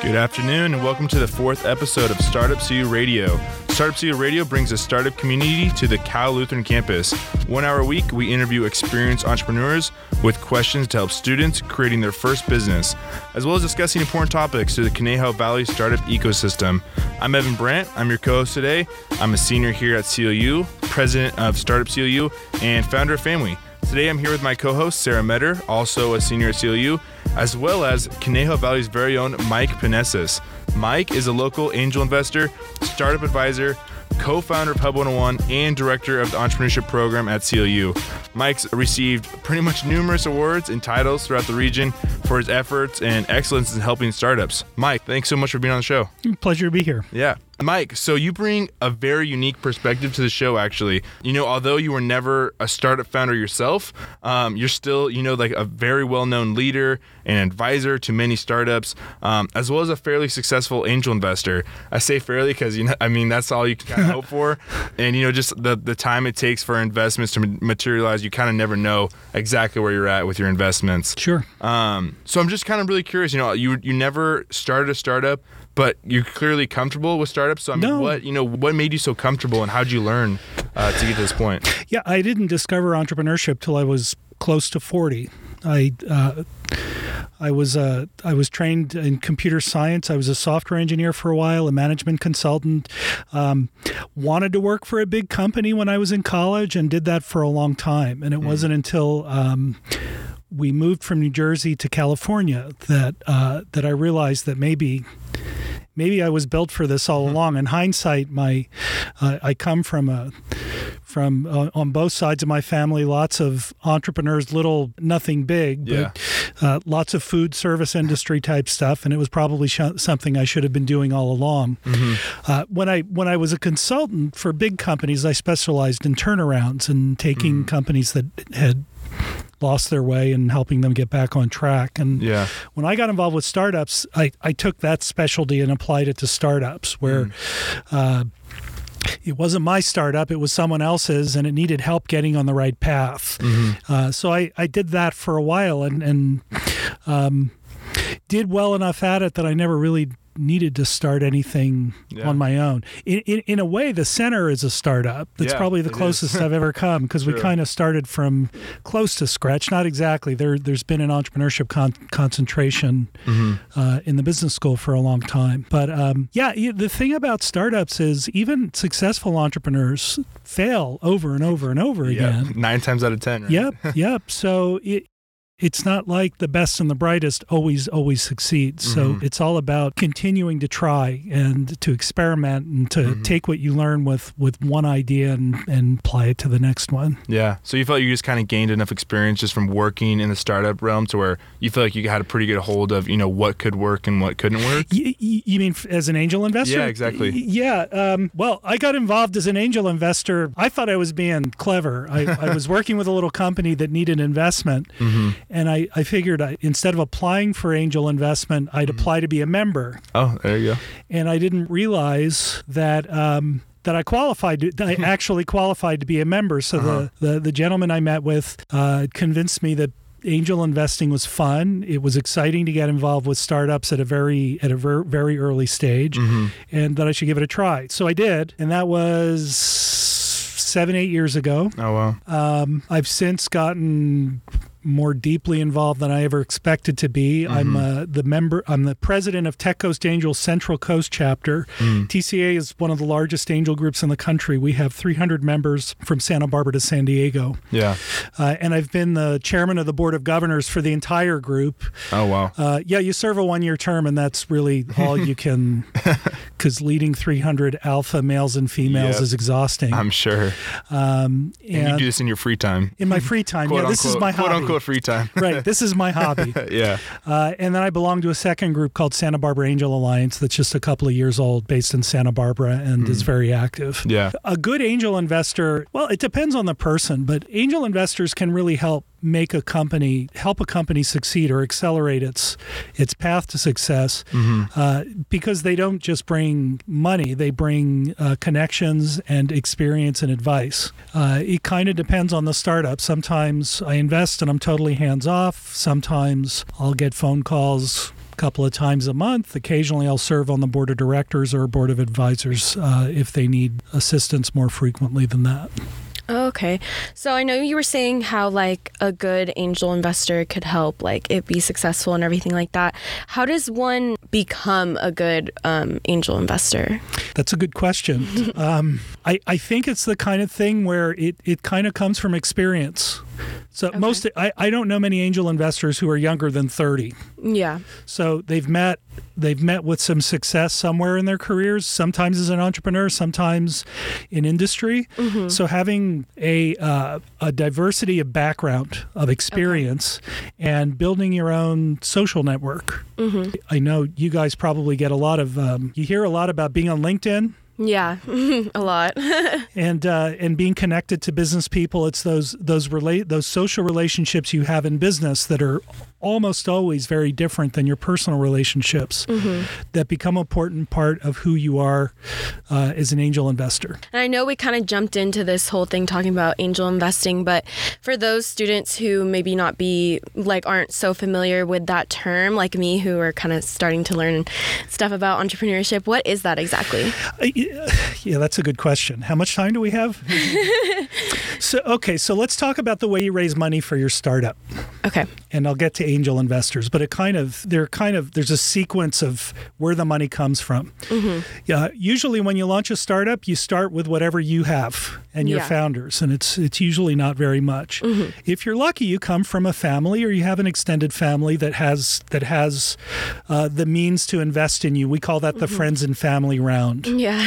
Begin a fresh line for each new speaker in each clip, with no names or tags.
Good afternoon, and welcome to the fourth episode of Startup CLU Radio. Startup CLU Radio brings a startup community to the Cal Lutheran campus. One hour a week, we interview experienced entrepreneurs with questions to help students creating their first business, as well as discussing important topics to the Conejo Valley startup ecosystem. I'm Evan Brandt. I'm your co host today. I'm a senior here at CLU, president of Startup CLU, and founder of Family. Today I'm here with my co host, Sarah Meder, also a senior at CLU, as well as Conejo Valley's very own Mike Panesis. Mike is a local angel investor, startup advisor, co founder of Hub 101, and director of the entrepreneurship program at CLU. Mike's received pretty much numerous awards and titles throughout the region for his efforts and excellence in helping startups. Mike, thanks so much for being on the show.
Pleasure to be here.
Yeah. Mike, so you bring a very unique perspective to the show, actually. You know, although you were never a startup founder yourself, um, you're still, you know, like a very well known leader and advisor to many startups, um, as well as a fairly successful angel investor. I say fairly because, you know, I mean, that's all you can kind of hope for. And, you know, just the, the time it takes for investments to materialize, you kind of never know exactly where you're at with your investments.
Sure.
Um, so I'm just kind of really curious, you know, you, you never started a startup but you're clearly comfortable with startups. So I mean,
No.
what you know, what made you so comfortable, and how would you learn uh, to get to this point?
Yeah, I didn't discover entrepreneurship till I was close to 40. I uh, I was uh, I was trained in computer science. I was a software engineer for a while, a management consultant. Um, wanted to work for a big company when I was in college, and did that for a long time. And it wasn't until um, we moved from New Jersey to California that uh, that I realized that maybe maybe I was built for this all along. In hindsight, my uh, I come from a from uh, on both sides of my family, lots of entrepreneurs, little nothing big, but
Yeah.
uh, lots of food service industry type stuff, and it was probably sh- something I should have been doing all along. Uh, when I when I was a consultant for big companies, I specialized in turnarounds and taking companies that had lost their way and helping them get back on track. And
Yeah,
when I got involved with startups, I, I took that specialty and applied it to startups where uh, it wasn't my startup, it was someone else's, and it needed help getting on the right path. Uh, so I, I did that for a while and, and um, did well enough at it that I never really needed to start anything
Yeah.
on my own. In, in, in a way, the center is a startup. That's
Yeah,
probably the closest I've ever come because we kind of started from close to scratch. Not exactly. There, there's been an entrepreneurship con- concentration
Mm-hmm.
uh, in the business school for a long time. But um, yeah, the thing about startups is even successful entrepreneurs fail over and over and over
yeah,
again.
nine times out of ten. Right?
Yep, yep. So it, it's not like the best and the brightest always always succeed. So
Mhm.
it's all about continuing to try and to experiment and to
Mhm.
take what you learn with with one idea and and apply it to the next one.
Yeah. So you felt you just kind of gained enough experience just from working in the startup realm to where you feel like you had a pretty good hold of you know what could work and what couldn't work.
Y- y- you mean f- as an angel investor?
Yeah, exactly.
Yeah. Um, well, I got involved as an angel investor. I thought I was being clever. I, I was working with a little company that needed investment,
Mm-hmm.
And I, I figured I, instead of applying for angel investment, I'd
Mm-hmm.
apply to be a member.
Oh, there you go.
And I didn't realize that. Um, that I qualified, to, I actually qualified to be a member. So
Uh-huh.
the, the the gentleman I met with uh, convinced me that angel investing was fun. It was exciting to get involved with startups at a very at a ver- very early stage,
Mm-hmm.
and that I should give it a try. So I did, and that was seven eight years ago.
Oh wow.
Um, I've since gotten more deeply involved than I ever expected to be. I'm uh, the member. I'm the president of Tech Coast Angels Central Coast chapter. TCA is one of the largest angel groups in the country. We have 300 members from Santa Barbara to San Diego,
Yeah.
uh, and I've been the chairman of the board of governors for the entire group.
Oh wow.
Uh, yeah, you serve a one-year term, and that's really all you can. Because leading 300 alpha males and females
Yep.
is exhausting.
I'm sure.
um,
And you do this in your free time.
in my free time.
Quote
yeah, this is
unquote-
my
quote
hobby.
unquote free time.
right, this is my hobby.
yeah.
Uh, and then I belong to a second group called Santa Barbara Angel Alliance that's just a couple of years old, based in Santa Barbara, and is very active.
Yeah.
A good angel investor, well, it depends on the person, but angel investors can really help make a company, help a company succeed or accelerate its its path to success, uh, because they don't just bring money; they bring uh, connections and experience and advice. Uh, it kind of depends on the startup. Sometimes I invest and I'm totally hands off. Sometimes I'll get phone calls a couple of times a month. Occasionally, I'll serve on the board of directors or board of advisors uh, if they need assistance more frequently than that.
Okay. So I know you were saying how like a good angel investor could help like it be successful and everything like that. How does one become a good um, angel investor?
That's a good question. um, I, I think it's the kind of thing where it, it kind of comes from experience. So
Okay.
most I, I don't know many angel investors who are younger than 30.
Yeah.
So they've met they've met with some success somewhere in their careers, sometimes as an entrepreneur, sometimes in industry. So having a uh, a diversity of background of experience and building your own social network. I know you guys probably get a lot of um, you hear a lot about being on LinkedIn
Yeah. a lot.
and uh, and being connected to business people. It's those those relate those social relationships you have in business that are almost always very different than your personal relationships that become an important part of who you are uh, as an angel investor.
And I know we kind of jumped into this whole thing talking about angel investing, but for those students who maybe not be like aren't so familiar with that term, like me, who are kind of starting to learn stuff about entrepreneurship, what is that exactly?
Uh, Yeah, that's a good question. How much time do we have? so okay, so let's talk about the way you raise money for your startup.
Okay.
And I'll get to angel investors, but it kind of they're kind of there's a sequence of where the money comes from. Yeah, usually when you launch a startup, you start with whatever you have and your
Yeah.
founders, and it's it's usually not very much. If you're lucky, you come from a family or you have an extended family that has that has uh, the means to invest in you. We call that the friends and family round.
Yeah.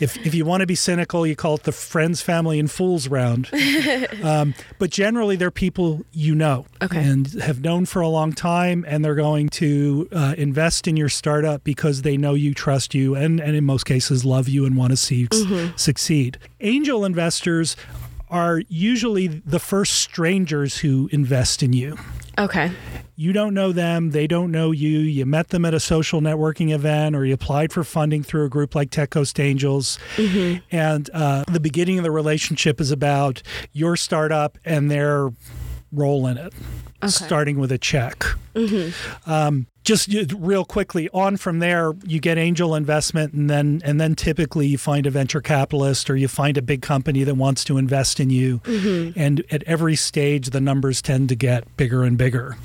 if, if you want to be cynical, you call it the friends, family, and fools round. um, but generally, they're people you know
Okay.
and have known for a long time, and they're going to uh, invest in your startup because they know you, trust you, and, and in most cases, love you and want to see you s- succeed. Angel investors are usually the first strangers who invest in you
okay.
you don't know them, they don't know you. You met them at a social networking event or you applied for funding through a group like Tech Coast Angels. And uh, the beginning of the relationship is about your startup and their role in it, starting with a check. Um, just real quickly on from there you get angel investment and then and then typically you find a venture capitalist or you find a big company that wants to invest in you and at every stage the numbers tend to get bigger and bigger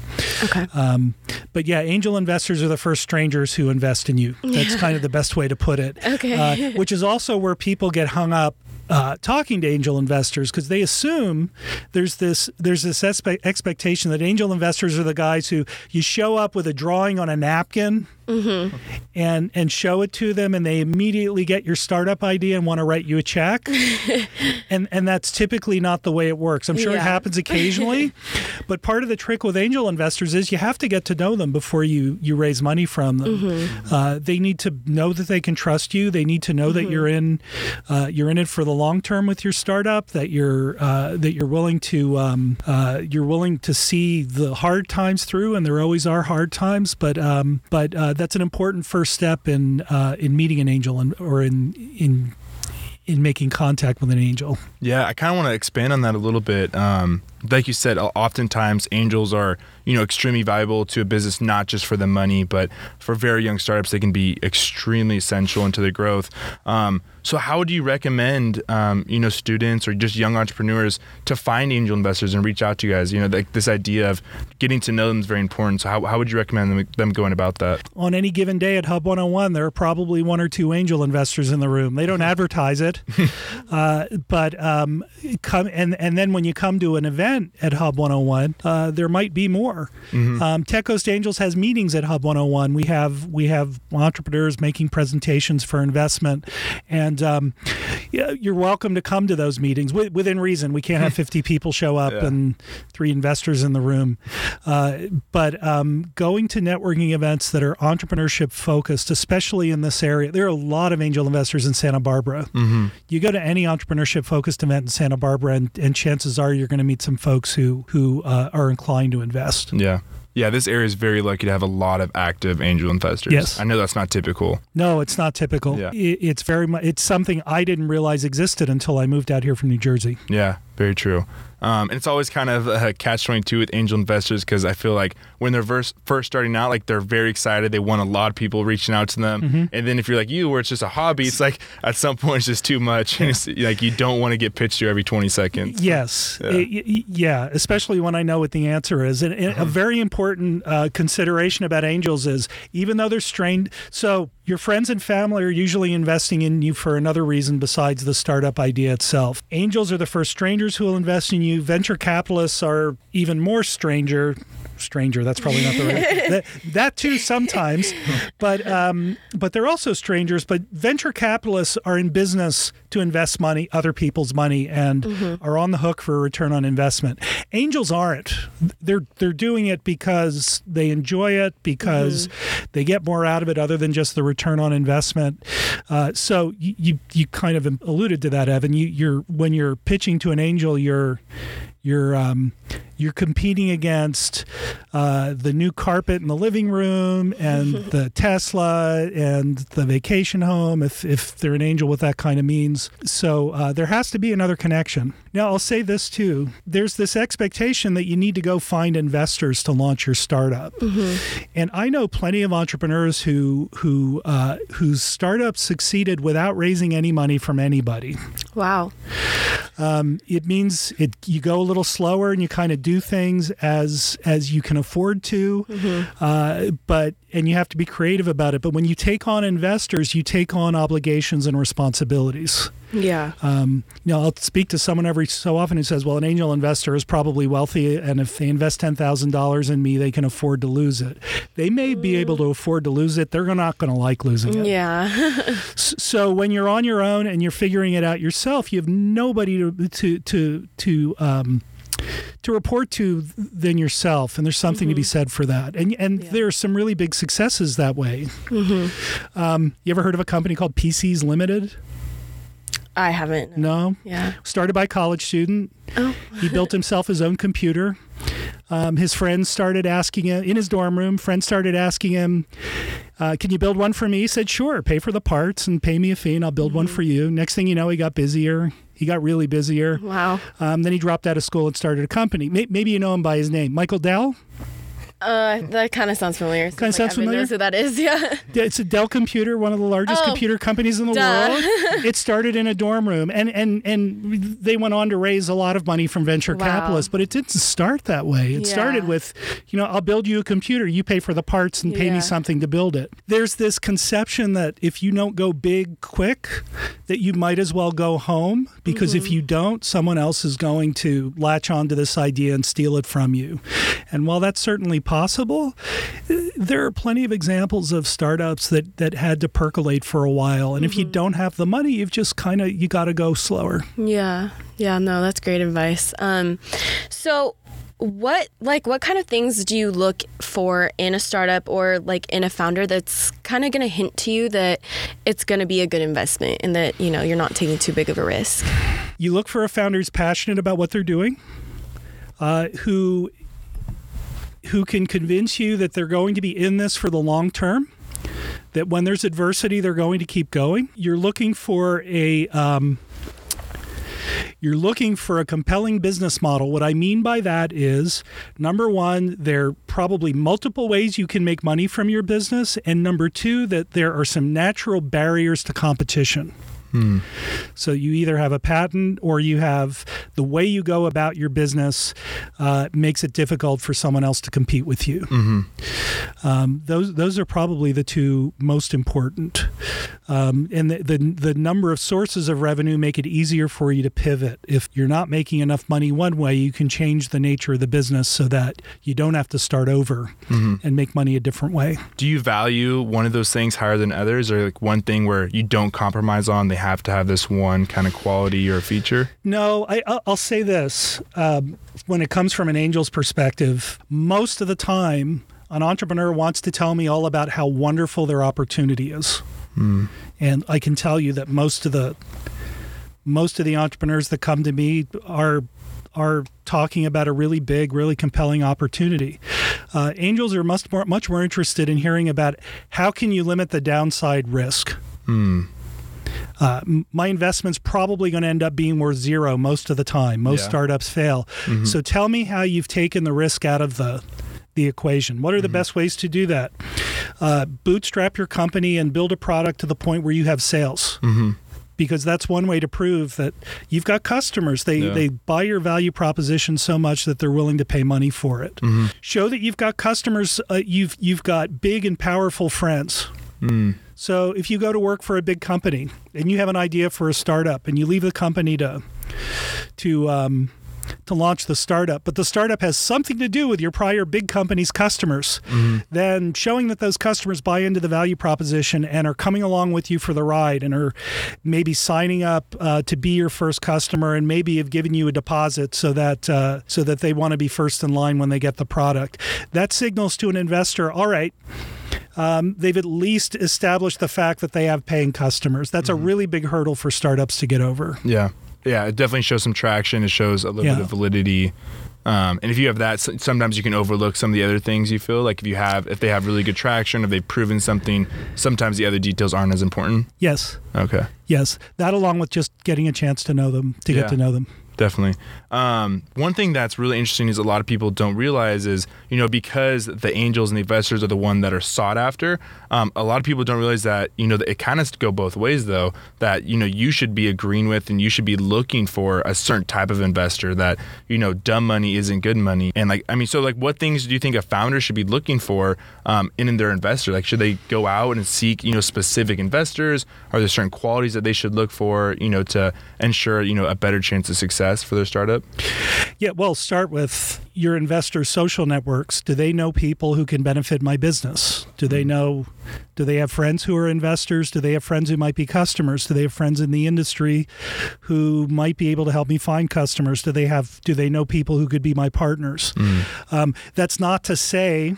Okay.
um, but yeah, angel investors are the first strangers who invest in you. That's kind of the best way to put it.
Okay.
Uh, which is also where people get hung up. Uh, talking to angel investors because they assume there's this there's this expectation that angel investors are the guys who you show up with a drawing on a napkin and and show it to them and they immediately get your startup idea and want to write you a check. And and that's typically not the way it works. I'm sure it happens occasionally but part of the trick with angel investors is you have to get to know them before you you raise money from them. Uh, they need to know that they can trust you. They need to know that you're in uh, you're in it for the long term with your startup that you're uh, that you're willing to um, uh, you're willing to see the hard times through and there always are hard times but um, but uh, that's an important first step in uh, in meeting an angel and or in in in making contact with an angel
Yeah, I kind of want to expand on that a little bit. Um, like you said, oftentimes angels are, you know, extremely valuable to a business, not just for the money, but for very young startups, they can be extremely essential into their growth. Um, so, how would you recommend, um, you know, students or just young entrepreneurs to find angel investors and reach out to you guys? You know, like this idea of getting to know them is very important. So, how, how would you recommend them, them going about that?
on any given day at Hub 101, there are probably one or two angel investors in the room. They don't advertise it, uh, but um, come and and then when you come to an event at Hub 101, uh, there might be more. Um, Tech Coast Angels has meetings at Hub 101. We have we have entrepreneurs making presentations for investment, and um, you're welcome to come to those meetings wi- within reason. We can't have 50 people show up
Yeah.
and three investors in the room, uh, but um, going to networking events that are entrepreneurship focused, especially in this area, there are a lot of angel investors in Santa Barbara. You go to any entrepreneurship focused event in Santa Barbara, and, and chances are you're going to meet some folks who who uh, are inclined to invest.
Yeah. Yeah, this area is very lucky to have a lot of active angel investors.
Yes.
I know that's not typical.
No, it's not typical.
Yeah.
It, it's very much. It's something I didn't realize existed until I moved out here from New Jersey.
Yeah. Very true. Um, and it's always kind of a catch 22 with angel investors because I feel like when they're first, first starting out, like they're very excited. They want a lot of people reaching out to them.
Mm-hmm.
And then if you're like you, where it's just a hobby, it's like at some point it's just too much. And it's like you don't want to get pitched to every 20 seconds.
Yes.
Yeah.
Yeah, especially when I know what the answer is. And, and a very important uh, consideration about angels is even though they're strained, so your friends and family are usually investing in you for another reason besides the startup idea itself. Angels are the first strangers who will invest in you. Venture capitalists are even more stranger. Stranger, that's probably not the right. that, that too sometimes, but um, but they're also strangers. But venture capitalists are in business to invest money, other people's money, and are on the hook for a return on investment. Angels aren't. They're they're doing it because they enjoy it, because they get more out of it other than just the return on investment. Uh, so you, you you kind of alluded to that, Evan. You, you're when you're pitching to an angel, you're you're um, you're competing against uh, the new carpet in the living room and the Tesla and the vacation home, if, if they're an angel with that kind of means. So uh, there has to be another connection. Now, I'll say this too there's this expectation that you need to go find investors to launch your startup. And I know plenty of entrepreneurs who, who, uh, whose startups succeeded without raising any money from anybody.
Wow.
Um, it means it you go a little slower and you kind of do things as as you can afford to, uh, but and you have to be creative about it. But when you take on investors, you take on obligations and responsibilities.
Yeah.
Um, you know, I'll speak to someone every so often who says, "Well, an angel investor is probably wealthy, and if they invest ten thousand dollars in me, they can afford to lose it. They may be able to afford to lose it. They're not going to like losing it.
Yeah.
So when you're on your own and you're figuring it out yourself, you have nobody to to to to um, to report to than yourself, and there's something to be said for that. And and
Yeah.
there are some really big successes that way. Um, you ever heard of a company called PCs Limited?
I haven't.
No.
Yeah.
Started by a college student.
Oh.
He built himself his own computer. Um, his friends started asking him in his dorm room. Friends started asking him, uh, "Can you build one for me?" He said, "Sure. Pay for the parts and pay me a fee, and I'll build one for you." Next thing you know, he got busier. He got really busier.
Wow.
Um, then he dropped out of school and started a company. Maybe you know him by his name, Michael Dell.
Uh, that kind of sounds familiar.
Kinda
Seems
sounds familiar?
knows who that is. Yeah.
It's a Dell computer, one of the largest
Oh,
computer companies in the
duh.
world. It started in a dorm room, and and and they went on to raise a lot of money from venture
Wow.
capitalists. But it didn't start that way. It
Yeah.
started with, you know, I'll build you a computer, you pay for the parts, and pay
Yeah.
me something to build it. There's this conception that if you don't go big quick, that you might as well go home because
Mm-hmm.
if you don't, someone else is going to latch onto this idea and steal it from you. And while that's certainly possible, there are plenty of examples of startups that that had to percolate for a while and if
Mm-hmm.
you don't have the money you've just kind of you got to go slower
Yeah. Yeah. No, that's great advice. Um, so what like what kind of things do you look for in a startup or like in a founder that's kind of going to hint to you that it's going to be a good investment and that you know you're not taking too big of a risk
you look for a founder who's passionate about what they're doing uh, who who can convince you that they're going to be in this for the long term that when there's adversity they're going to keep going you're looking for a um, you're looking for a compelling business model. What I mean by that is number one, there are probably multiple ways you can make money from your business. And number two, that there are some natural barriers to competition. So you either have a patent or you have the way you go about your business uh, makes it difficult for someone else to compete with you. Um, those those are probably the two most important, um, and the, the the number of sources of revenue make it easier for you to pivot. If you're not making enough money one way, you can change the nature of the business so that you don't have to start over and make money a different way.
Do you value one of those things higher than others, or like one thing where you don't compromise on? Have to have this one kind of quality or feature.
No, I, I'll- I'll say this. Um, when it comes from an angel's perspective, most of the time, an entrepreneur wants to tell me all about how wonderful their opportunity is. And I can tell you that most of the most of the entrepreneurs that come to me are are talking about a really big, really compelling opportunity. Uh, angels are much more much more interested in hearing about how can you limit the downside risk. Uh, my investment's probably going to end up being worth zero most of the time. Most
Yeah.
startups fail. So tell me how you've taken the risk out of the the equation. What are the best ways to do that? Uh, bootstrap your company and build a product to the point where you have sales. Because that's one way to prove that you've got customers. They
Yeah.
they buy your value proposition so much that they're willing to pay money for it. Show that you've got customers. Uh, you've you've got big and powerful friends. So if you go to work for a big company and you have an idea for a startup and you leave the company to to um, to launch the startup, but the startup has something to do with your prior big company's customers, then showing that those customers buy into the value proposition and are coming along with you for the ride and are maybe signing up uh, to be your first customer and maybe have given you a deposit so that uh, so that they want to be first in line when they get the product. That signals to an investor, all right, um, they've at least established the fact that they have paying customers. That's a really big hurdle for startups to get over.
Yeah. Yeah. It definitely shows some traction. It shows a little
Yeah.
bit of validity. Um, and if you have that, sometimes you can overlook some of the other things you feel like if you have, if they have really good traction, if they've proven something, sometimes the other details aren't as important.
Yes,
Okay.
yes. That along with just getting a chance to know them, to
Yeah.
get to know them.
Definitely. Um, one thing that's really interesting is a lot of people don't realize is, you know, because the angels and the investors are the one that are sought after, um, a lot of people don't realize that, you know, it kind of go both ways though, that, you know, you should be agreeing with and you should be looking for a certain type of investor that, you know, dumb money isn't good money. And like, I mean, so like what things do you think a founder should be looking for um, in their investor? Like, should they go out and seek, you know, specific investors? Are there certain qualities that they should look for, you know, to ensure, you know, a better chance of success for their startup?
Yeah, well, start with your investor social networks. Do they know people who can benefit my business? Do they know do they have friends who are investors? Do they have friends who might be customers? Do they have friends in the industry who might be able to help me find customers? Do they have do they know people who could be my partners? Um, that's not to say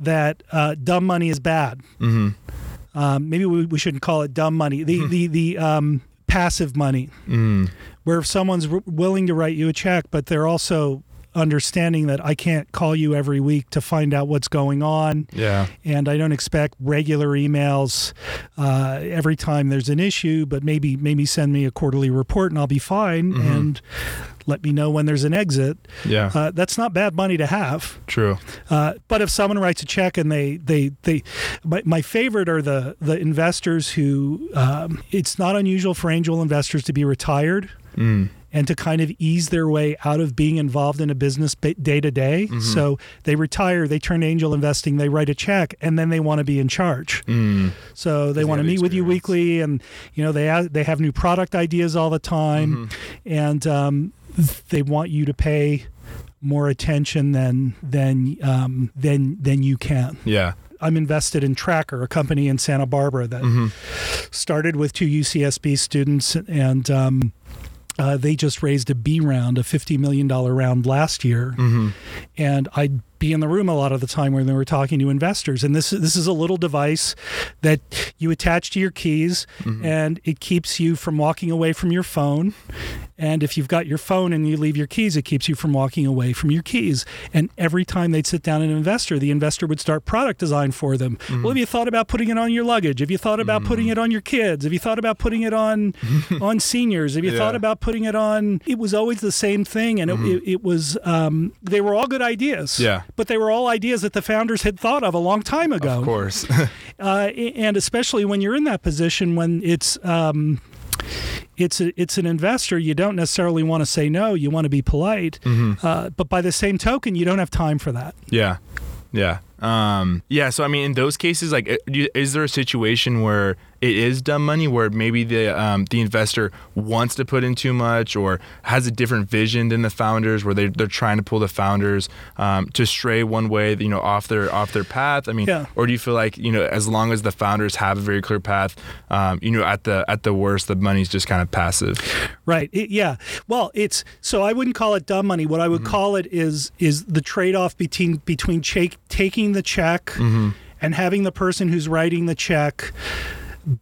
that uh, dumb money is bad.
Mm-hmm.
Um, maybe we, we shouldn't call it dumb money. The the the um, passive money
Mm.
Where if someone's willing to write you a check, but they're also understanding that I can't call you every week to find out what's going on,
Yeah.
and I don't expect regular emails uh, every time there's an issue, but maybe maybe send me a quarterly report and I'll be fine, and let me know when there's an exit.
Yeah.
Uh, that's not bad money to have.
True.
Uh, but if someone writes a check and they they they, my, my favorite are the the investors who um, it's not unusual for angel investors to be retired
Mm.
and to kind of ease their way out of being involved in a business day to day. So they retire, they turn to angel investing, they write a check, and then they want to be in charge.
Mm.
So they want to
have
meet with you weekly, and you know they ha- they have new product ideas all the time, and um, they want you to pay more attention than than um, than than you can.
Yeah.
I'm invested in TrackR, a company in Santa Barbara that started with two UCSB students, and um, uh, they just raised a B round, a $50 million round last year.
Mm-hmm.
And I'd be in the room a lot of the time when they were talking to investors. And this, this is a little device that you attach to your keys, mm-hmm. and it keeps you from walking away from your phone. And if you've got your phone and you leave your keys, it keeps you from walking away from your keys. And every time they'd sit down an investor, the investor would start product design for them. Mm-hmm. Well, have you thought about putting it on your luggage? Have you thought about mm-hmm. putting it on your kids? Have you thought about putting it on on seniors? Have you
Yeah.
thought about putting it on? It was always the same thing, and it, it, it was um, they were all good ideas.
Yeah.
But they were all ideas that the founders had thought of a long time ago
Of course.
uh, and especially when you're in that position when it's um, it's a, it's an investor you don't necessarily want to say no you want to be polite uh, but by the same token you don't have time for that
yeah. Yeah. Um, yeah. So, I mean, in those cases, like, uh, is there a situation where it is dumb money, where maybe the um, the investor wants to put in too much, or has a different vision than the founders, where they they're trying to pull the founders um, to stray one way, you know, off their off their path? I mean,
Yeah.
or do you feel like you know, as long as the founders have a very clear path, um, you know, at the at the worst, the money's just kind of passive.
right it, yeah well it's so i wouldn't call it dumb money what i would call it is is the trade-off between between cha- taking the check and having the person who's writing the check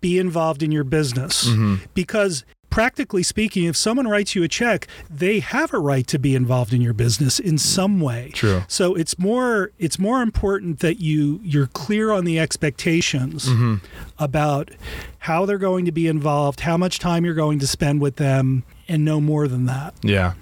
be involved in your business because practically speaking, if someone writes you a check, they have a right to be involved in your business in some way.
True.
So it's more it's more important that you you're clear on the expectations
Mm-hmm.
about how they're going to be involved, how much time you're going to spend with them, and no more than that.
Yeah.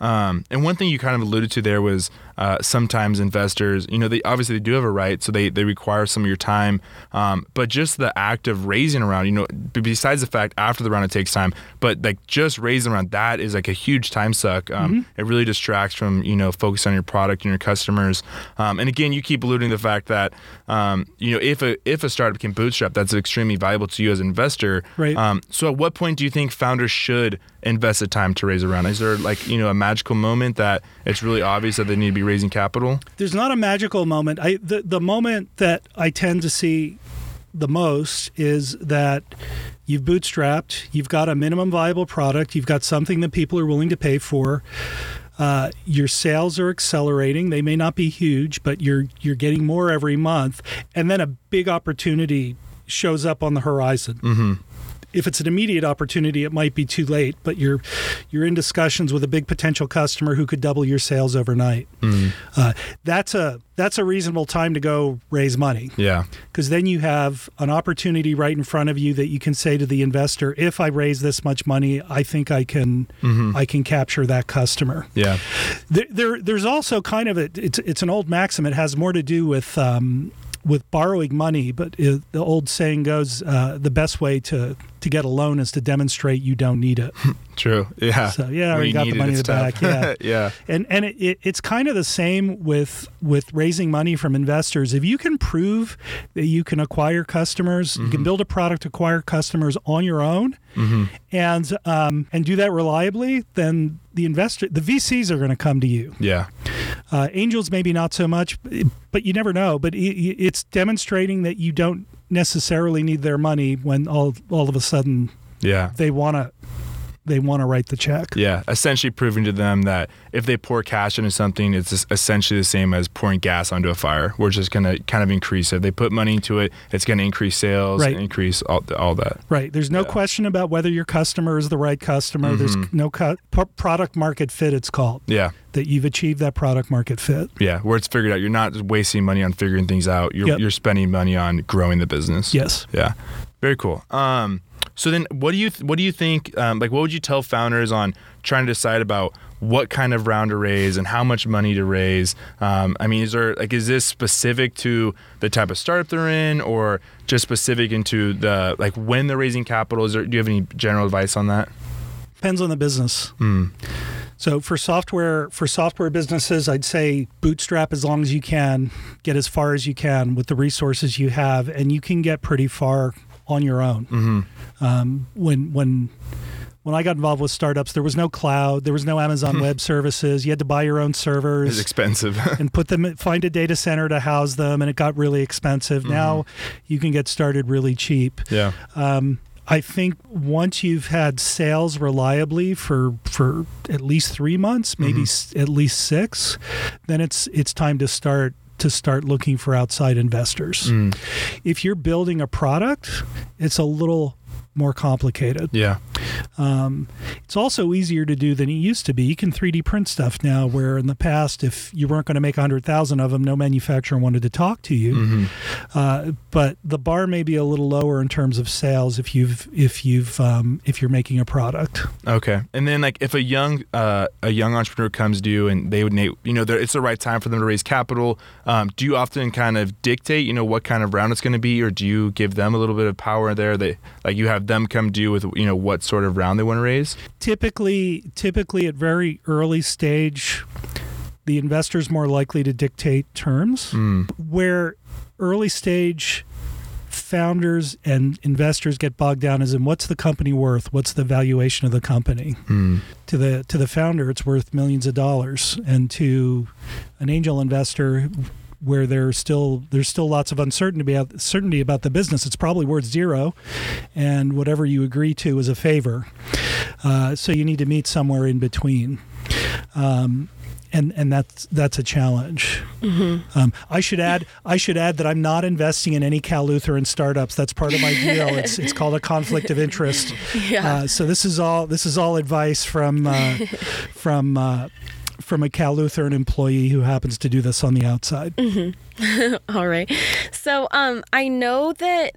Um, and one thing you kind of alluded to there was uh, sometimes investors, you know, they obviously they do have a right, so they, they require some of your time. Um, but just the act of raising around, you know, besides the fact after the round it takes time, but like just raising around that is like a huge time suck. Um, It really distracts from you know focus on your product and your customers. Um, and again, you keep alluding to the fact that um, you know if a if a startup can bootstrap, that's extremely valuable to you as an investor.
Right.
Um, so at what point do you think founders should invest the time to raise a round? Is there like you know a magical moment that it's really obvious that they need to be raising capital?
There's not a magical moment. I the, the moment that I tend to see the most is that you've bootstrapped, you've got a minimum viable product, you've got something that people are willing to pay for. Uh, your sales are accelerating. They may not be huge, but you're you're getting more every month, and then a big opportunity shows up on the horizon.
Mm-hmm.
If it's an immediate opportunity, it might be too late, but you're you're in discussions with a big potential customer who could double your sales overnight. Uh, that's a that's a reasonable time to go raise money
Yeah.
because then you have an opportunity right in front of you that you can say to the investor, "If I raise this much money, I think I can I can capture that customer."
Yeah.
There, there there's also kind of a it's it's an old maxim. It has more to do with um, with borrowing money, but the old saying goes, uh, "The best way to to get a loan is to demonstrate you don't need it."
True. Yeah.
So, yeah, I
When
already
you
got the money in the back, yeah.
yeah.
and and it, it, it's kind of the same with with raising money from investors if you can prove that you can acquire customers you can build a product acquire customers on your own and um, and do that reliably then the investor the vcs are going to come to you
Yeah.
uh, angels maybe not so much but you never know but it, it's demonstrating that you don't necessarily need their money when all all of a sudden
Yeah.
they want to they want to write the check
Yeah, essentially proving to them that if they pour cash into something, it's essentially the same as pouring gas onto a fire. We're just going to kind of increase it. If they put money into it, it's going to increase sales,
Right.
increase all, all that.
Right. There's no
Yeah.
question about whether your customer is the right customer. There's no p- product market fit, it's called,
Yeah,
that you've achieved that product market fit.
yeah, where it's figured out. You're not just wasting money on figuring things out. You're,
Yep.
you're spending money on growing the business.
Yes.
Yeah, very cool. Um, so then, what do you th- what do you think? Um, like, what would you tell founders on trying to decide about what kind of round to raise and how much money to raise? Um, I mean, is there like is this specific to the type of startup they're in, or just specific into the like when they're raising capital? Is there, do you have any general advice on that?
Depends on the business.
Mm.
So for software for software businesses, I'd say bootstrap as long as you can, get as far as you can with the resources you have, and you can get pretty far on your own.
Mm-hmm.
Um, when when when I got involved with startups, there was no cloud, there was no Amazon Web Services. You had to buy your own servers.
It's expensive.
and put them find a data center to house them and it got really expensive now you can get started really cheap
yeah.
um, i think once you've had sales reliably for for at least three months maybe s at least six then it's it's time to start to start looking for outside investors
Mm.
if you're building a product it's a little more complicated
Yeah.
um, it's also easier to do than it used to be. You can 3D print stuff now, where in the past, if you weren't going to make 100,000 of them, no manufacturer wanted to talk to you.
Mm-hmm.
Uh, but the bar may be a little lower in terms of sales if you've if you've um, if you're making a product.
Okay, and then like if a young uh, a young entrepreneur comes to you and they would you know it's the right time for them to raise capital, um, do you often kind of dictate you know what kind of round it's going to be, or do you give them a little bit of power there? That like you have them come to you with you know what sort of round they want to raise.
Typically, typically at very early stage, the investor's more likely to dictate terms.
Mm.
where early stage founders and investors get bogged down is in what's the company worth what's the valuation of the company
Mm.
to the to the founder it's worth millions of dollars and to an angel investor where there's still there's still lots of uncertainty about certainty about the business it's probably worth zero and whatever you agree to is a favor uh, so you need to meet somewhere in between um, and and that's that's a challenge.
Mm-hmm.
Um, I should add I should add that I'm not investing in any Cal Lutheran startups. That's part of my deal. It's it's called a conflict of interest.
Yeah.
Uh, so this is all this is all advice from uh, from uh, from a Cal Lutheran employee who happens to do this on the outside.
All right. So, um, I know that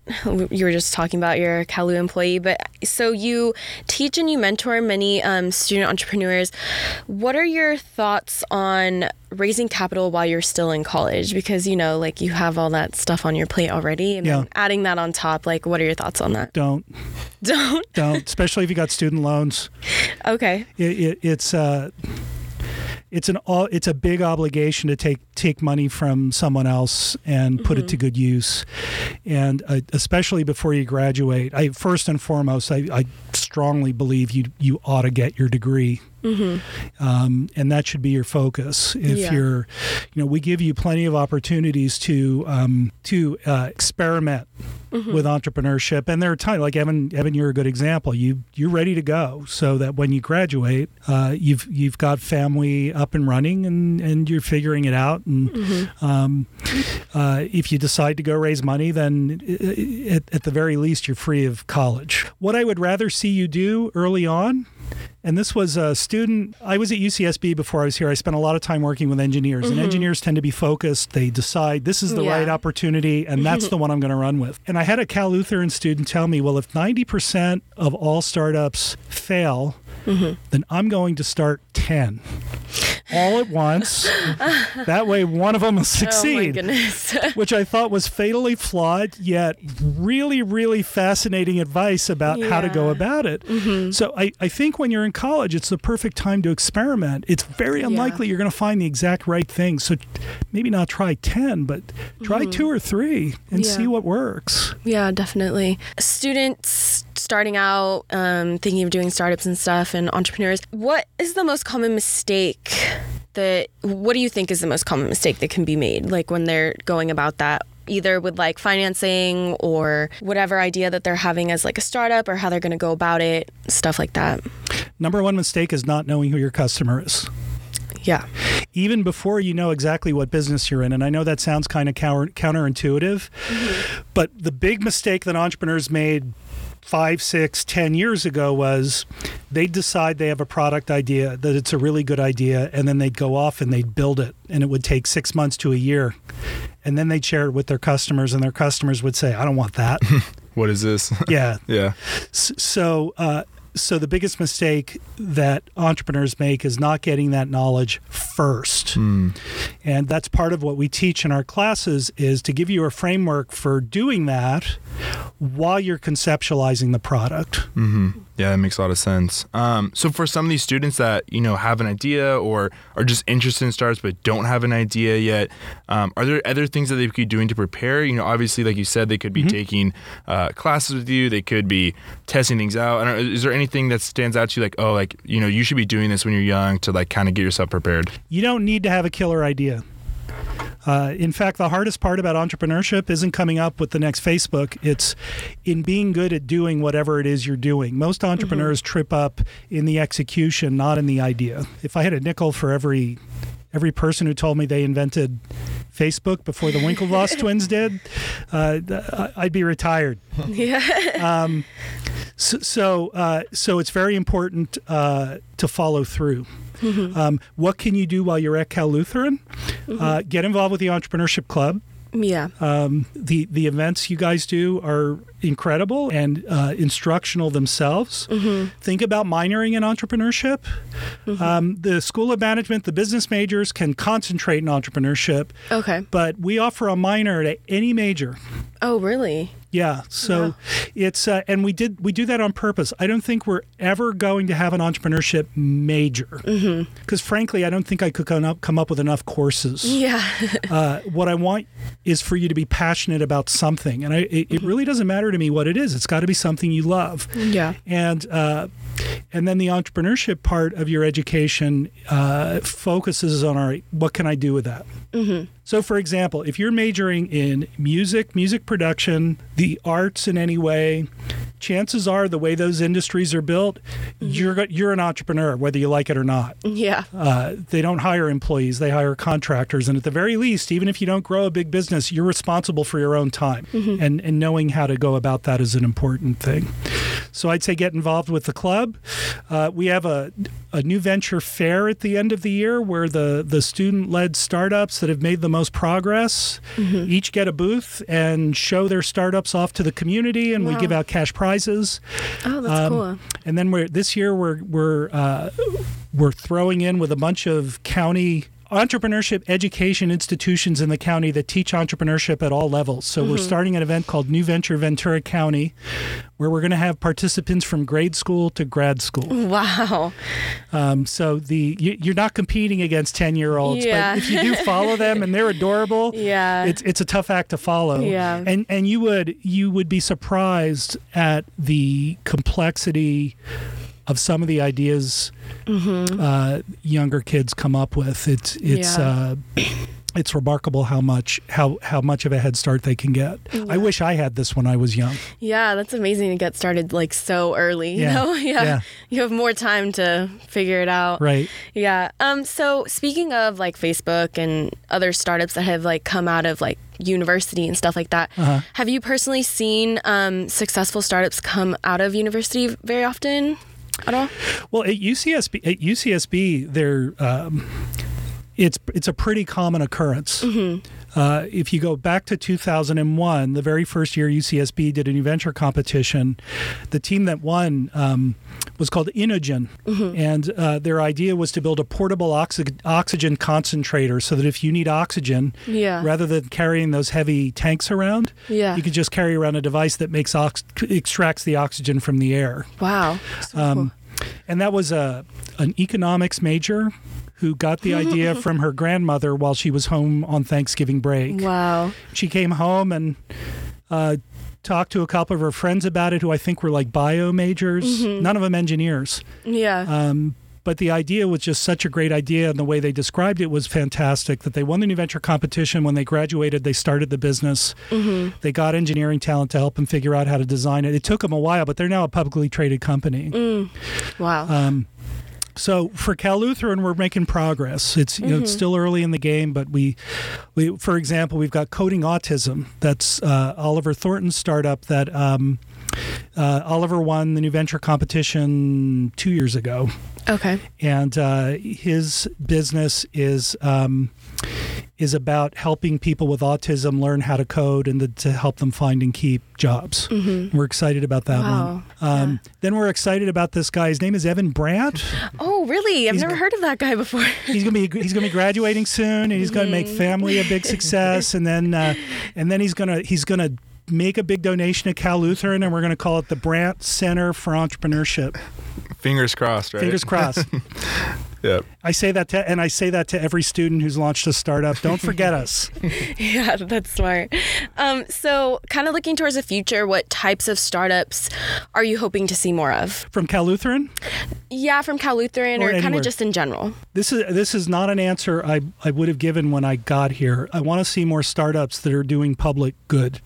you were just talking about your Kalu employee, but so you teach and you mentor many um, student entrepreneurs. What are your thoughts on raising capital while you're still in college? Because you know, like you have all that stuff on your plate already, and
Yeah.
adding that on top. Like, what are your thoughts on that?
Don't
Don't.
don't, especially if you got student loans.
Okay.
it, it, it's uh, it's an all it's a big obligation to take take money from someone else and put it to good use, and uh, especially before you graduate. I first and foremost, I, I strongly believe you you ought to get your degree. Um, and that should be your focus. If
Yeah.
you're, you know, we give you plenty of opportunities to um, to uh, experiment with entrepreneurship, and there are times like Evan. Evan, you're a good example. You you're ready to go, so that when you graduate, uh, you've you've got family up and running, and and you're figuring it out. And um, uh, if you decide to go raise money, then at, at the very least, you're free of college. What I would rather see you do early on and this was a student. I was at UCSB before I was here. I spent a lot of time working with engineers, and mm-hmm. engineers tend to be focused. They decide this is the
Yeah.
right opportunity, and that's the one I'm going to run with. And I had a Cal Lutheran student tell me, well, if 90% of all startups fail, mm-hmm. then I'm going to start 10 all at once. that way, one of them will
Oh my
succeed
goodness.
which I thought was fatally flawed, yet really, really fascinating advice about how to go about it. Mm-hmm. So I, I think when you're in college, it's the perfect time to experiment. It's very
Yeah.
unlikely you're going to find the exact right thing. So maybe not try 10, but try mm-hmm. two or three and
Yeah.
see what works.
Yeah, definitely. Students starting out, um, thinking of doing startups and stuff, and entrepreneurs. What is the most common mistake that? What do you think is the most common mistake that can be made, like when they're going about that? Either with like financing or whatever idea that they're having as like a startup or how they're going to go about it, stuff like that.
Number one mistake is not knowing who your customer is.
Yeah.
even before you know exactly what business you're in. And I know that sounds kind of counter, counterintuitive, but the big mistake that entrepreneurs made five, six, ten years ago was they'd decide they have a product idea, that it's a really good idea, and then they'd go off and they'd build it. And it would take six months to a year. And then they'd share it with their customers, and their customers would say, I don't want that.
What is this?
yeah.
yeah.
So, uh, so the biggest mistake that entrepreneurs make is not getting that knowledge first, hmm. and that's part of what we teach in our classes is to give you a framework for doing that while you're conceptualizing the product. Mm-hmm.
Yeah, that makes a lot of sense. Um, so for some of these students that you know have an idea or are just interested in startups but don't have an idea yet, um, are there other things that they could be doing to prepare? You know, obviously, like you said, they could be taking uh, classes with you. They could be testing things out. I don't is there anything that stands out to you like, oh, like you know, you should be doing this when you're young to like kind of get yourself prepared?
You don't need to have a killer idea. Uh, in fact, the hardest part about entrepreneurship isn't coming up with the next Facebook. It's in being good at doing whatever it is you're doing. Most entrepreneurs trip up in the execution, not in the idea. If I had a nickel for every every person who told me they invented Facebook before the Winklevoss twins did, uh, I'd be retired.
Yeah.
So, so, uh, so it's very important uh, to follow through. Um, what can you do while you're at Cal Lutheran? Uh, get involved with the Entrepreneurship Club.
yeah.
Um, the the events you guys do are incredible and uh, instructional themselves. Think about minoring in entrepreneurship. Um, the School of Management, the business majors can concentrate in entrepreneurship,
Okay.
but we offer a minor to any major.
Oh, really?
Yeah, so it's uh, and we did we do that on purpose. I don't think we're ever going to have an entrepreneurship major because, frankly, I don't think I could come up come up with enough courses.
Yeah.
Uh, what I want is for you to be passionate about something, and I, it, it really doesn't matter to me what it is. It's got to be something you love.
yeah.
And uh, and then the entrepreneurship part of your education uh, focuses on all right, what can I do with that? So, for example, if you're majoring in music, music production, the arts in any way, chances are the way those industries are built, you're you're an entrepreneur whether you like it or not.
Yeah.
Uh, they don't hire employees; they hire contractors, and at the very least, even if you don't grow a big business, you're responsible for your own time, and and knowing how to go about that is an important thing. So I'd say get involved with the club. Uh, we have a a new venture fair at the end of the year where the the student led startups that have made the most progress each get a booth and show their startups off to the community, and we give out cash prizes.
Oh, that's
Um,
cool.
And then we're this year we're we're uh, we're throwing in with a bunch of county entrepreneurship education institutions in the county that teach entrepreneurship at all levels. So we're starting an event called New Venture Ventura County, where we're going to have participants from grade school to grad school.
Wow.
Um, so the you, you're not competing against ten year olds,
Yeah.
but if you do follow them and they're adorable,
Yeah.
it's it's a tough act to follow.
Yeah.
And and you would you would be surprised at the complexity of some of the ideas uh, younger kids come up with. It's it's
Yeah.
uh, it's remarkable how much how how much of a head start they can get. I wish I had this when I was young.
Yeah, that's amazing to get started like so early. You
Yeah.
know? Yeah.
Yeah.
You have more time to figure it out.
Right.
Yeah. Um. So speaking of like Facebook and other startups that have like come out of like university and stuff like that,
Uh-huh.
have you personally seen um, successful startups come out of university very often at all?
Well, at UCSB, at UCSB, there, um, it's it's a pretty common occurrence. Uh, if you go back to 2001, the very first year UCSB did a new venture competition, the team that won um, was called Inogen, and uh, their idea was to build a portable oxy- oxygen concentrator, so that if you need oxygen,
Yeah.
rather than carrying those heavy tanks around,
Yeah.
you could just carry around a device that makes ox- extracts the oxygen from the air.
Wow. So
Um, and that was a an economics major who got the idea from her grandmother while she was home on Thanksgiving break.
Wow.
She came home and uh, talked to a couple of her friends about it, who I think were like bio majors, none of them engineers.
Yeah.
Um, but the idea was just such a great idea, and the way they described it was fantastic. That they won the new venture competition when they graduated, they started the business. They got engineering talent to help them figure out how to design it. It took them a while, but they're now a publicly traded company.
wow.
Um, so for Cal Lutheran, we're making progress. It's you know it's still early in the game, but we, we for example, we've got Coding Autism. That's uh, Oliver Thornton's startup that um, uh, Oliver won the new venture competition two years ago,
okay.
and uh, his business is. Um, is about helping people with autism learn how to code and to, to help them find and keep jobs. We're excited about that
Wow.
one. Um, Then we're excited about this guy. His name is Evan Brandt.
Oh, really? I've
He's
never
g-
heard of that guy before.
he's gonna be he's gonna be graduating soon, and he's gonna make family a big success, and then uh, and then he's gonna he's gonna make a big donation to Cal Lutheran, and we're gonna call it the Brandt Center for Entrepreneurship.
Fingers crossed, right?
Fingers crossed.
Yeah.
I say that to and I say that to every student who's launched a startup. Don't forget us.
yeah, that's smart. Um, so, kind of looking towards the future, what types of startups are you hoping to see more of?
From Cal Lutheran,
Yeah, from Cal Lutheran
Or
or, kind of just in general.
this is this is not an answer I, I would have given when I got here. I want to see more startups that are doing public good.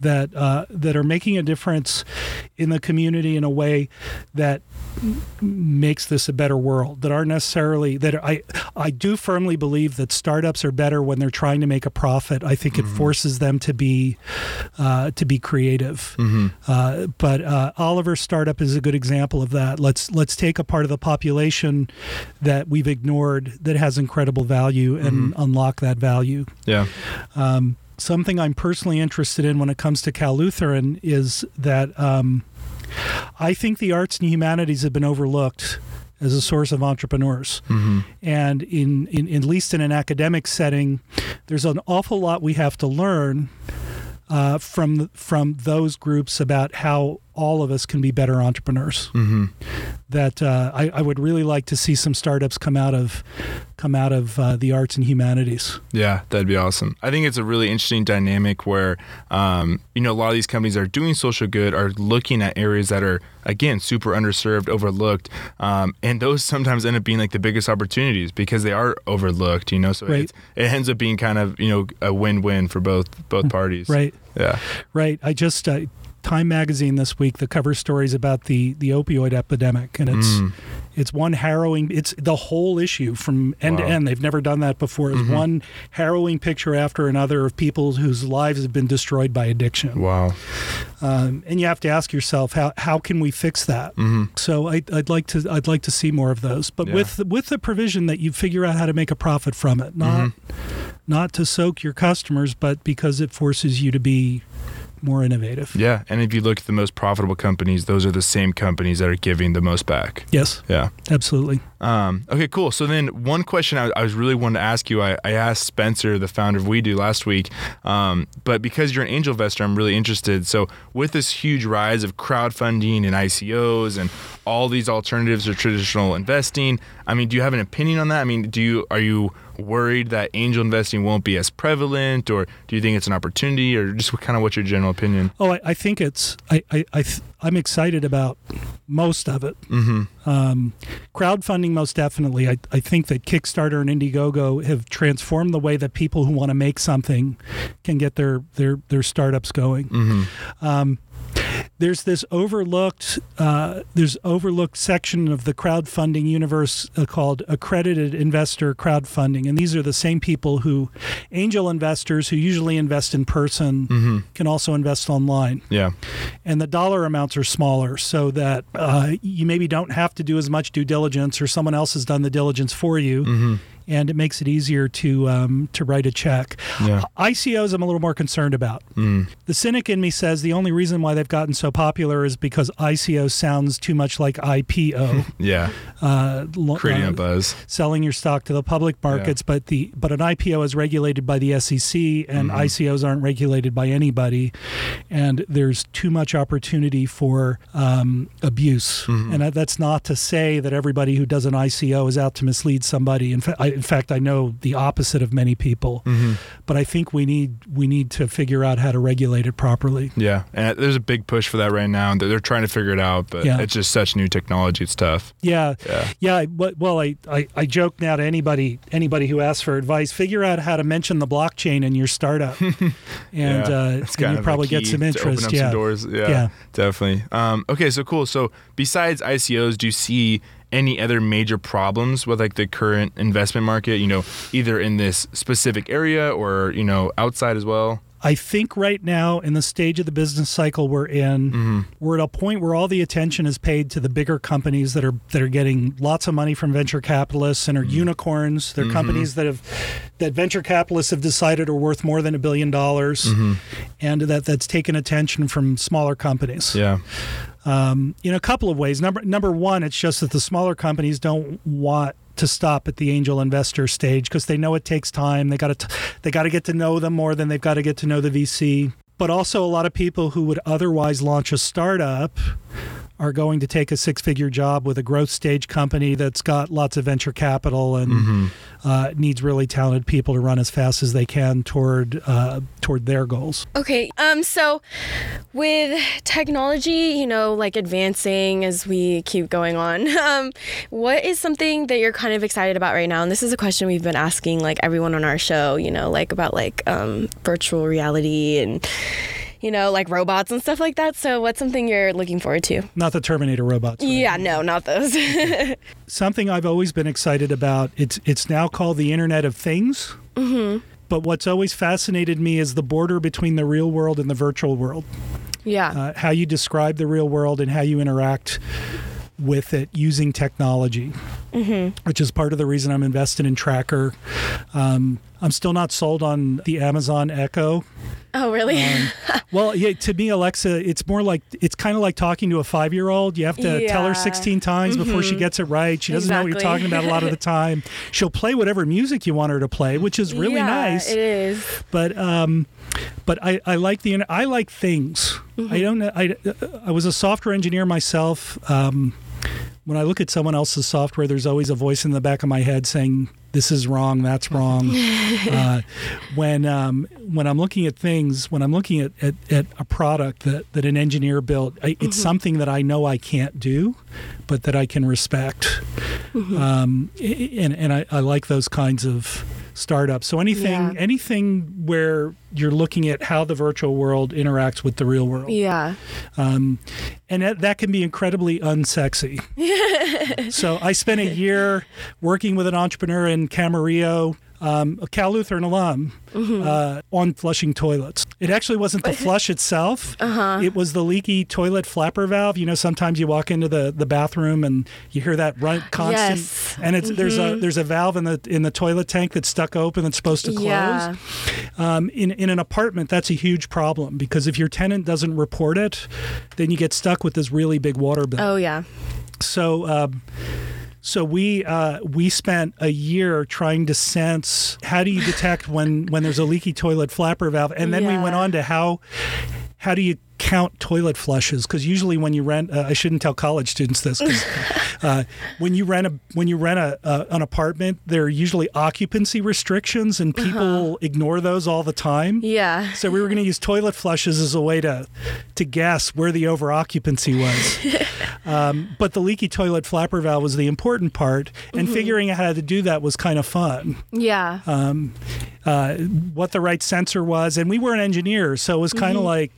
that uh, that are making a difference in the community in a way that m- makes this a better world. That aren't necessarily that I I do firmly believe that startups are better when they're trying to make a profit. I think it forces them to be uh, to be creative. Uh, but uh, Oliver's startup is a good example of that. Let's let's take a part of the population that we've ignored that has incredible value and unlock that value.
Yeah.
Um, something I'm personally interested in when it comes to Cal Lutheran is that um, I think the arts and humanities have been overlooked as a source of entrepreneurs. And in, in at least in an academic setting, there's an awful lot we have to learn uh, from from those groups about how all of us can be better entrepreneurs. That uh, I, I would really like to see some startups come out of come out of uh, the arts and humanities.
Yeah, that'd be awesome. I think it's a really interesting dynamic where, um, you know, a lot of these companies are doing social good, are looking at areas that are, again, super underserved, overlooked. Um, and those sometimes end up being like the biggest opportunities because they are overlooked, you know? So
Right.
it's, it ends up being kind of, you know, a win win for both both parties.
Right.
Yeah.
Right. I just uh, Time magazine this week. The cover stories about the the opioid epidemic, and it's
Mm.
it's one harrowing. It's the whole issue from end to end. They've never done that before. It's one harrowing picture after another of people whose lives have been destroyed by addiction.
Wow.
Um, and you have to ask yourself how how can we fix that?
hmm
So I, I'd like to I'd like to see more of those, but
Yeah.
with with the provision that you figure out how to make a profit from it, not not to soak your customers, but because it forces you to be more innovative.
Yeah, and if you look at the most profitable companies, those are the same companies that are giving the most back.
Yes,
Yeah.
absolutely.
Um, okay, cool. So then, one question I, I was really wanting to ask you, I, I asked Spencer, the founder of WeDo, last week. Um, but because you're an angel investor, I'm really interested. So with this huge rise of crowdfunding and ICOs and all these alternatives to traditional investing, I mean, do you have an opinion on that? I mean, do you are you worried that angel investing won't be as prevalent, or do you think it's an opportunity, or just what, kind of what's your general opinion?
Oh, I, I think it's I I, I i'm excited about most of it.
Mm-hmm.
Um, crowdfunding, most definitely. I, I think that Kickstarter and Indiegogo have transformed the way that people who want to make something can get their their their startups going.
Mm-hmm.
Um, there's this overlooked uh, there's overlooked section of the crowdfunding universe uh, called accredited investor crowdfunding, and these are the same people who angel investors who usually invest in person
Mm-hmm.
can also invest online
Yeah.
and the dollar amounts are smaller so that uh, you maybe don't have to do as much due diligence or someone else has done the diligence for you
Mm-hmm.
And it makes it easier to um, to write a check
Yeah.
icos i'm a little more concerned about
Mm.
the cynic in me says the only reason why they've gotten so popular is because ico sounds too much like ipo
Yeah.
uh,
Creating
uh,
a buzz.
selling your stock to the public markets, but the but an IPO is regulated by the SEC, and
Mm-hmm.
ICOs aren't regulated by anybody, and there's too much opportunity for um, abuse.
Mm-hmm.
And that's not to say that everybody who does an ICO is out to mislead somebody. In, fa- I, in fact, I know the opposite of many people,
Mm-hmm.
but I think we need we need to figure out how to regulate it properly.
Yeah, and there's a big push for that right now, and they're trying to figure it out. But
Yeah.
it's just such new technology; it's tough.
Yeah,
Yeah.
Yeah, well, I, I, I joke now to anybody anybody who asks for advice. Figure out how to mention the blockchain in your startup, and
yeah.
uh, and you probably get some interest. Yeah.
some doors. Yeah,
Yeah.
definitely. Um, okay, so cool. So besides ICOs, do you see any other major problems with like the current investment market? You know, either in this specific area or you know outside as well.
I think right now in the stage of the business cycle we're in,
Mm-hmm.
we're at a point where all the attention is paid to the bigger companies that are that are getting lots of money from venture capitalists and are
Mm-hmm.
unicorns. They're companies that have that venture capitalists have decided are worth more than a billion dollars,
Mm-hmm.
and that that's taken attention from smaller companies.
Yeah.
um, in a couple of ways. Number number one, it's just that the smaller companies don't want to stop at the angel investor stage because they know it takes time. They got to they got to get to know them more than they've got to get to know the VC. But also, a lot of people who would otherwise launch a startup are going to take a six figure job with a growth stage company that's got lots of venture capital and uh, needs really talented people to run as fast as they can toward uh, toward their goals.
Okay. Um. So, with technology, you know, like advancing as we keep going on, um, what is something that you're kind of excited about right now? And this is a question we've been asking like everyone on our show. You know, like about like um, virtual reality and you know, like robots and stuff like that. So, what's something you're looking forward to?
Not the Terminator robots. right?
Yeah. No, not those.
something I've always been excited about. It's it's now called the Internet of Things. Mm-hmm. But what's always fascinated me is the border between the real world and the virtual world.
yeah.
Uh, how you describe the real world and how you interact with it using technology, mm-hmm. which is part of the reason I'm invested in TrackR. Um, I'm still not sold on the Amazon Echo.
oh, really?
Um, well, yeah, to me, Alexa, it's more like it's kind of like talking to a five year old. You have to tell
Yeah. Mm-hmm.
her 16 times before she gets it right. She doesn't know what you're talking about a lot of the time. She'll play whatever music you want her to play, which is really
yeah,
nice.
It is.
But um, but I, I like the I like things.
Mm-hmm.
I don't know. I I was a software engineer myself. Um, when I look at someone else's software, there's always a voice in the back of my head saying, "This is wrong. That's wrong." uh, when um, when I'm looking at things, when I'm looking at, at, at a product that, that an engineer built, I, it's something that I know I can't do, but that I can respect. Um, and and I, I like those kinds of startup. So anything
Yeah.
anything where you're looking at how the virtual world interacts with the real world.
Yeah.
Um, and that, that can be incredibly unsexy. so I spent a year working with an entrepreneur in Camarillo, um, a Cal Lutheran alum, uh, on flushing toilets. It actually wasn't the flush itself. It was the leaky toilet flapper valve. You know, sometimes you walk into the, the bathroom and you hear that run constant,
Yes.
and it's there's a there's a valve in the in the toilet tank that's stuck open that's supposed to close.
Yeah.
Um, in in an apartment, that's a huge problem because if your tenant doesn't report it, then you get stuck with this really big water bill.
Oh yeah.
So. Um, so we uh, we spent a year trying to sense how do you detect when when there's a leaky toilet flapper valve, and then we went on to how how do you count toilet flushes? Because usually when you rent, uh, I shouldn't tell college students this. 'cause, uh, when you rent a when you rent a, uh, an apartment, there are usually occupancy restrictions, and people ignore those all the time.
Yeah.
So we were going to use toilet flushes as a way to to guess where the over occupancy was. um, but the leaky toilet flapper valve was the important part, and figuring out how to do that was kind of fun.
Yeah.
Um, uh, what the right sensor was, and we weren't engineers, so it was kind of like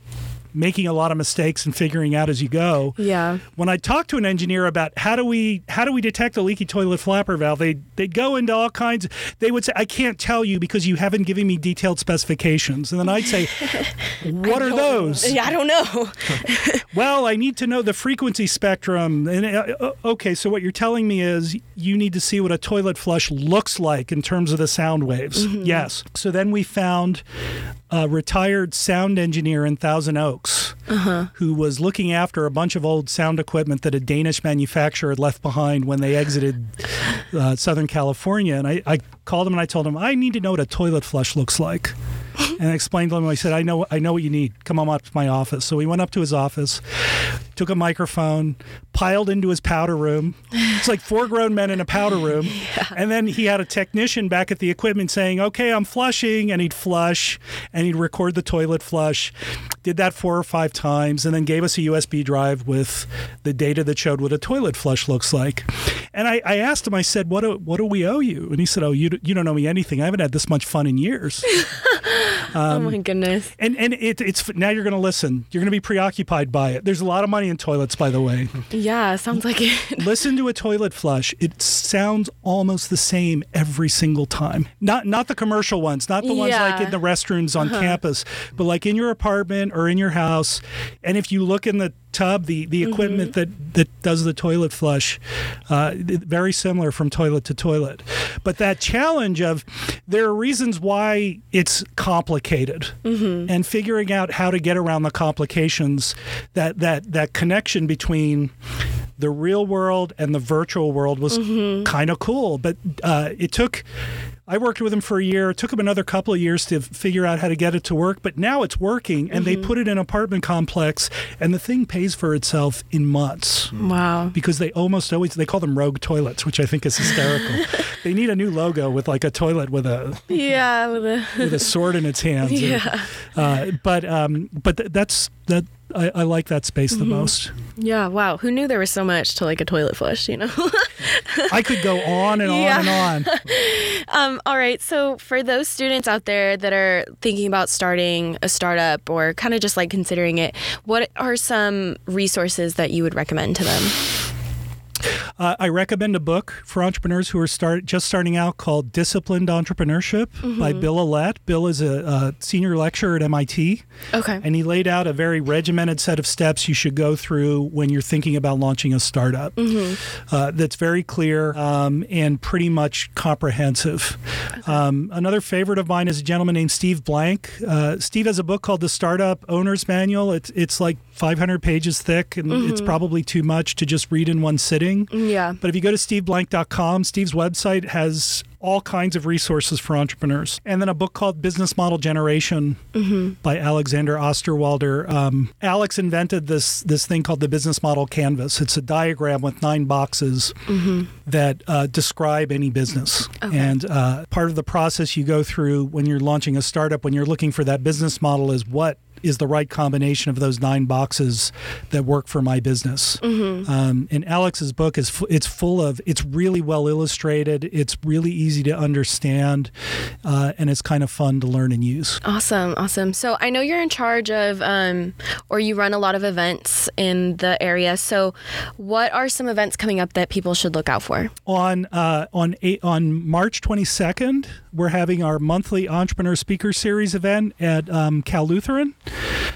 making a lot of mistakes and figuring out as you go.
yeah.
When I talked to an engineer about how do we how do we detect a leaky toilet flapper valve, they they'd go into all kinds. They would say, "I can't tell you because you haven't given me detailed specifications." And then I'd say, "What are those?"
Yeah, I don't know.
Well, I need to know the frequency spectrum. And uh, uh, okay, so what you're telling me is you need to see what a toilet flush looks like in terms of the sound waves. Yes. So then we found a retired sound engineer in Thousand Oaks who was looking after a bunch of old sound equipment that a Danish manufacturer had left behind when they exited uh, Southern California. And I, I called him and I told him, I need to know what a toilet flush looks like. and I explained to him, I said, I know, I know what you need. Come on up to my office. So we went up to his office, took a microphone, piled into his powder room. It's like four grown men in a powder room. And then he had a technician back at the equipment saying, okay, I'm flushing. And he'd flush and he'd record the toilet flush. Did that four or five times and then gave us a USB drive with the data that showed what a toilet flush looks like. And I, I asked him, I said, what do, what do we owe you? And he said, oh, you, you don't owe me anything. I haven't had this much fun in years.
oh um, my goodness.
And and it, it's now you're going to listen. You're going to be preoccupied by it. There's a lot of money in toilets, by the way.
Yeah, sounds like it.
listen to a toilet flush. It sounds almost the same every single time. Not not the commercial ones, not the ones like
Yeah. Uh-huh.
in the restrooms on campus, but like in your apartment or in your house. And if you look in the tub, the the
Mm-hmm.
equipment that that does the toilet flush, uh, very similar from toilet to toilet. But that challenge of there are reasons why it's complicated,
Mm-hmm.
and figuring out how to get around the complications, that that that connection between the real world and the virtual world was kind of cool. But uh, it took. I worked with him for a year. It took him another couple of years to figure out how to get it to work, but now it's working, and they put it in an apartment complex, and the thing pays for itself in months
Wow.
because they almost always they call them rogue toilets, which I think is hysterical. they need a new logo with like a toilet with a
Yeah. With a,
with a sword in its hands. And,
yeah.
uh, but um, but th- that's that. I, I like that space the most.
Yeah. Wow. Who knew there was so much to like a toilet flush? You know.
I could go on and on
Yeah.
and on.
Um, all right. So, for those students out there that are thinking about starting a startup or kind of just like considering it, what are some resources that you would recommend to them?
Uh, I recommend a book for entrepreneurs who are start just starting out called Disciplined Entrepreneurship by Bill Aulet. Bill is a, a senior lecturer at MIT,
Okay.
and he laid out a very regimented set of steps you should go through when you're thinking about launching a startup. Uh, that's very clear um, and pretty much comprehensive. Um, another favorite of mine is a gentleman named Steve Blank. Uh, Steve has a book called The Startup Owner's Manual. It's it's like 500 pages thick, and it's probably too much to just read in one sitting.
Yeah.
But if you go to steveblank.com, Steve's website has all kinds of resources for entrepreneurs. And then a book called Business Model Generation by Alexander Osterwalder. Um, Alex invented this this thing called the Business Model Canvas. It's a diagram with nine boxes that uh, describe any business. And uh, part of the process you go through when you're launching a startup, when you're looking for that business model, is what is the right combination of those nine boxes that work for my business. Mm-hmm. Um, and Alex's book is it's full of it's really well illustrated. It's really easy to understand, uh, and it's kind of fun to learn and use.
Awesome, awesome. So I know you're in charge of, um, or you run a lot of events in the area. So, what are some events coming up that people should look out for?
On uh, on eight, on March 22nd, we're having our monthly Entrepreneur Speaker Series event at um, Cal Lutheran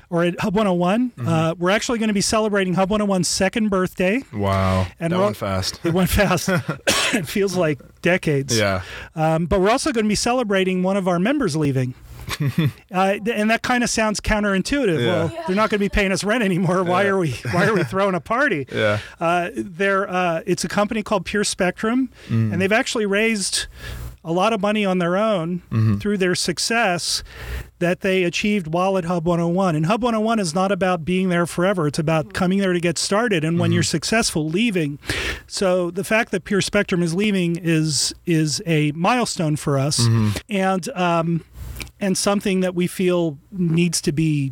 or at Hub 101.
Mm-hmm.
Uh, we're actually going to be celebrating Hub 101's second birthday.
Wow.
And
that went fast.
It went fast. it feels like decades.
yeah.
Um, but we're also going to be celebrating one of our members leaving. uh, and that kind of sounds counterintuitive.
Yeah.
Well, they're not going to be paying us rent anymore. Why
Yeah.
are we? Why are we throwing a party?
Yeah.
Uh, they're, uh, it's a company called Pure Spectrum,
Mm.
and they've actually raised a lot of money on their own
Mm-hmm.
through their success that they achieved while at Hub 101. And Hub 101 is not about being there forever, it's about coming there to get started and when
Mm-hmm.
you're successful, leaving. So the fact that Pure Spectrum is leaving is is a milestone for us.
Mm-hmm.
And um, and something that we feel needs to be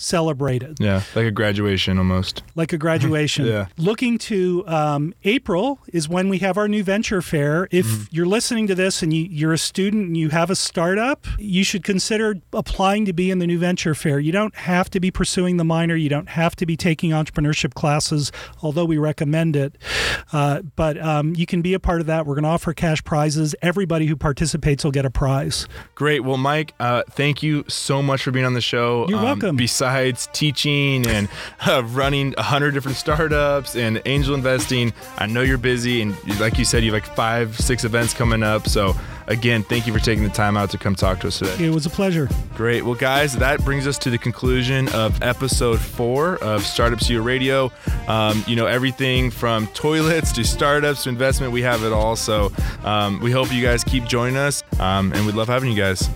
celebrated
Yeah. Like a graduation almost.
like a graduation.
Yeah.
Looking to um, April is when we have our new venture fair. If
Mm-hmm.
you're listening to this and you, you're a student and you have a startup, you should consider applying to be in the new venture fair. You don't have to be pursuing the minor. You don't have to be taking entrepreneurship classes, although we recommend it. Uh, but um, you can be a part of that. We're going to offer cash prizes. Everybody who participates will get a prize.
Great. Well, Mike, uh, thank you so much for being on the show.
You're
Um,
welcome.
Besides teaching and uh, running a hundred different startups and angel investing, I know you're busy, and like you said, you have like five, six events coming up. So, again, thank you for taking the time out to come talk to us today.
It was a pleasure.
Great. Well, guys, that brings us to the conclusion of episode four of Startup CLU Radio. Um, you know, everything from toilets to startups to investment, we have it all. So um, we hope you guys keep joining us, um, and we'd love having you guys.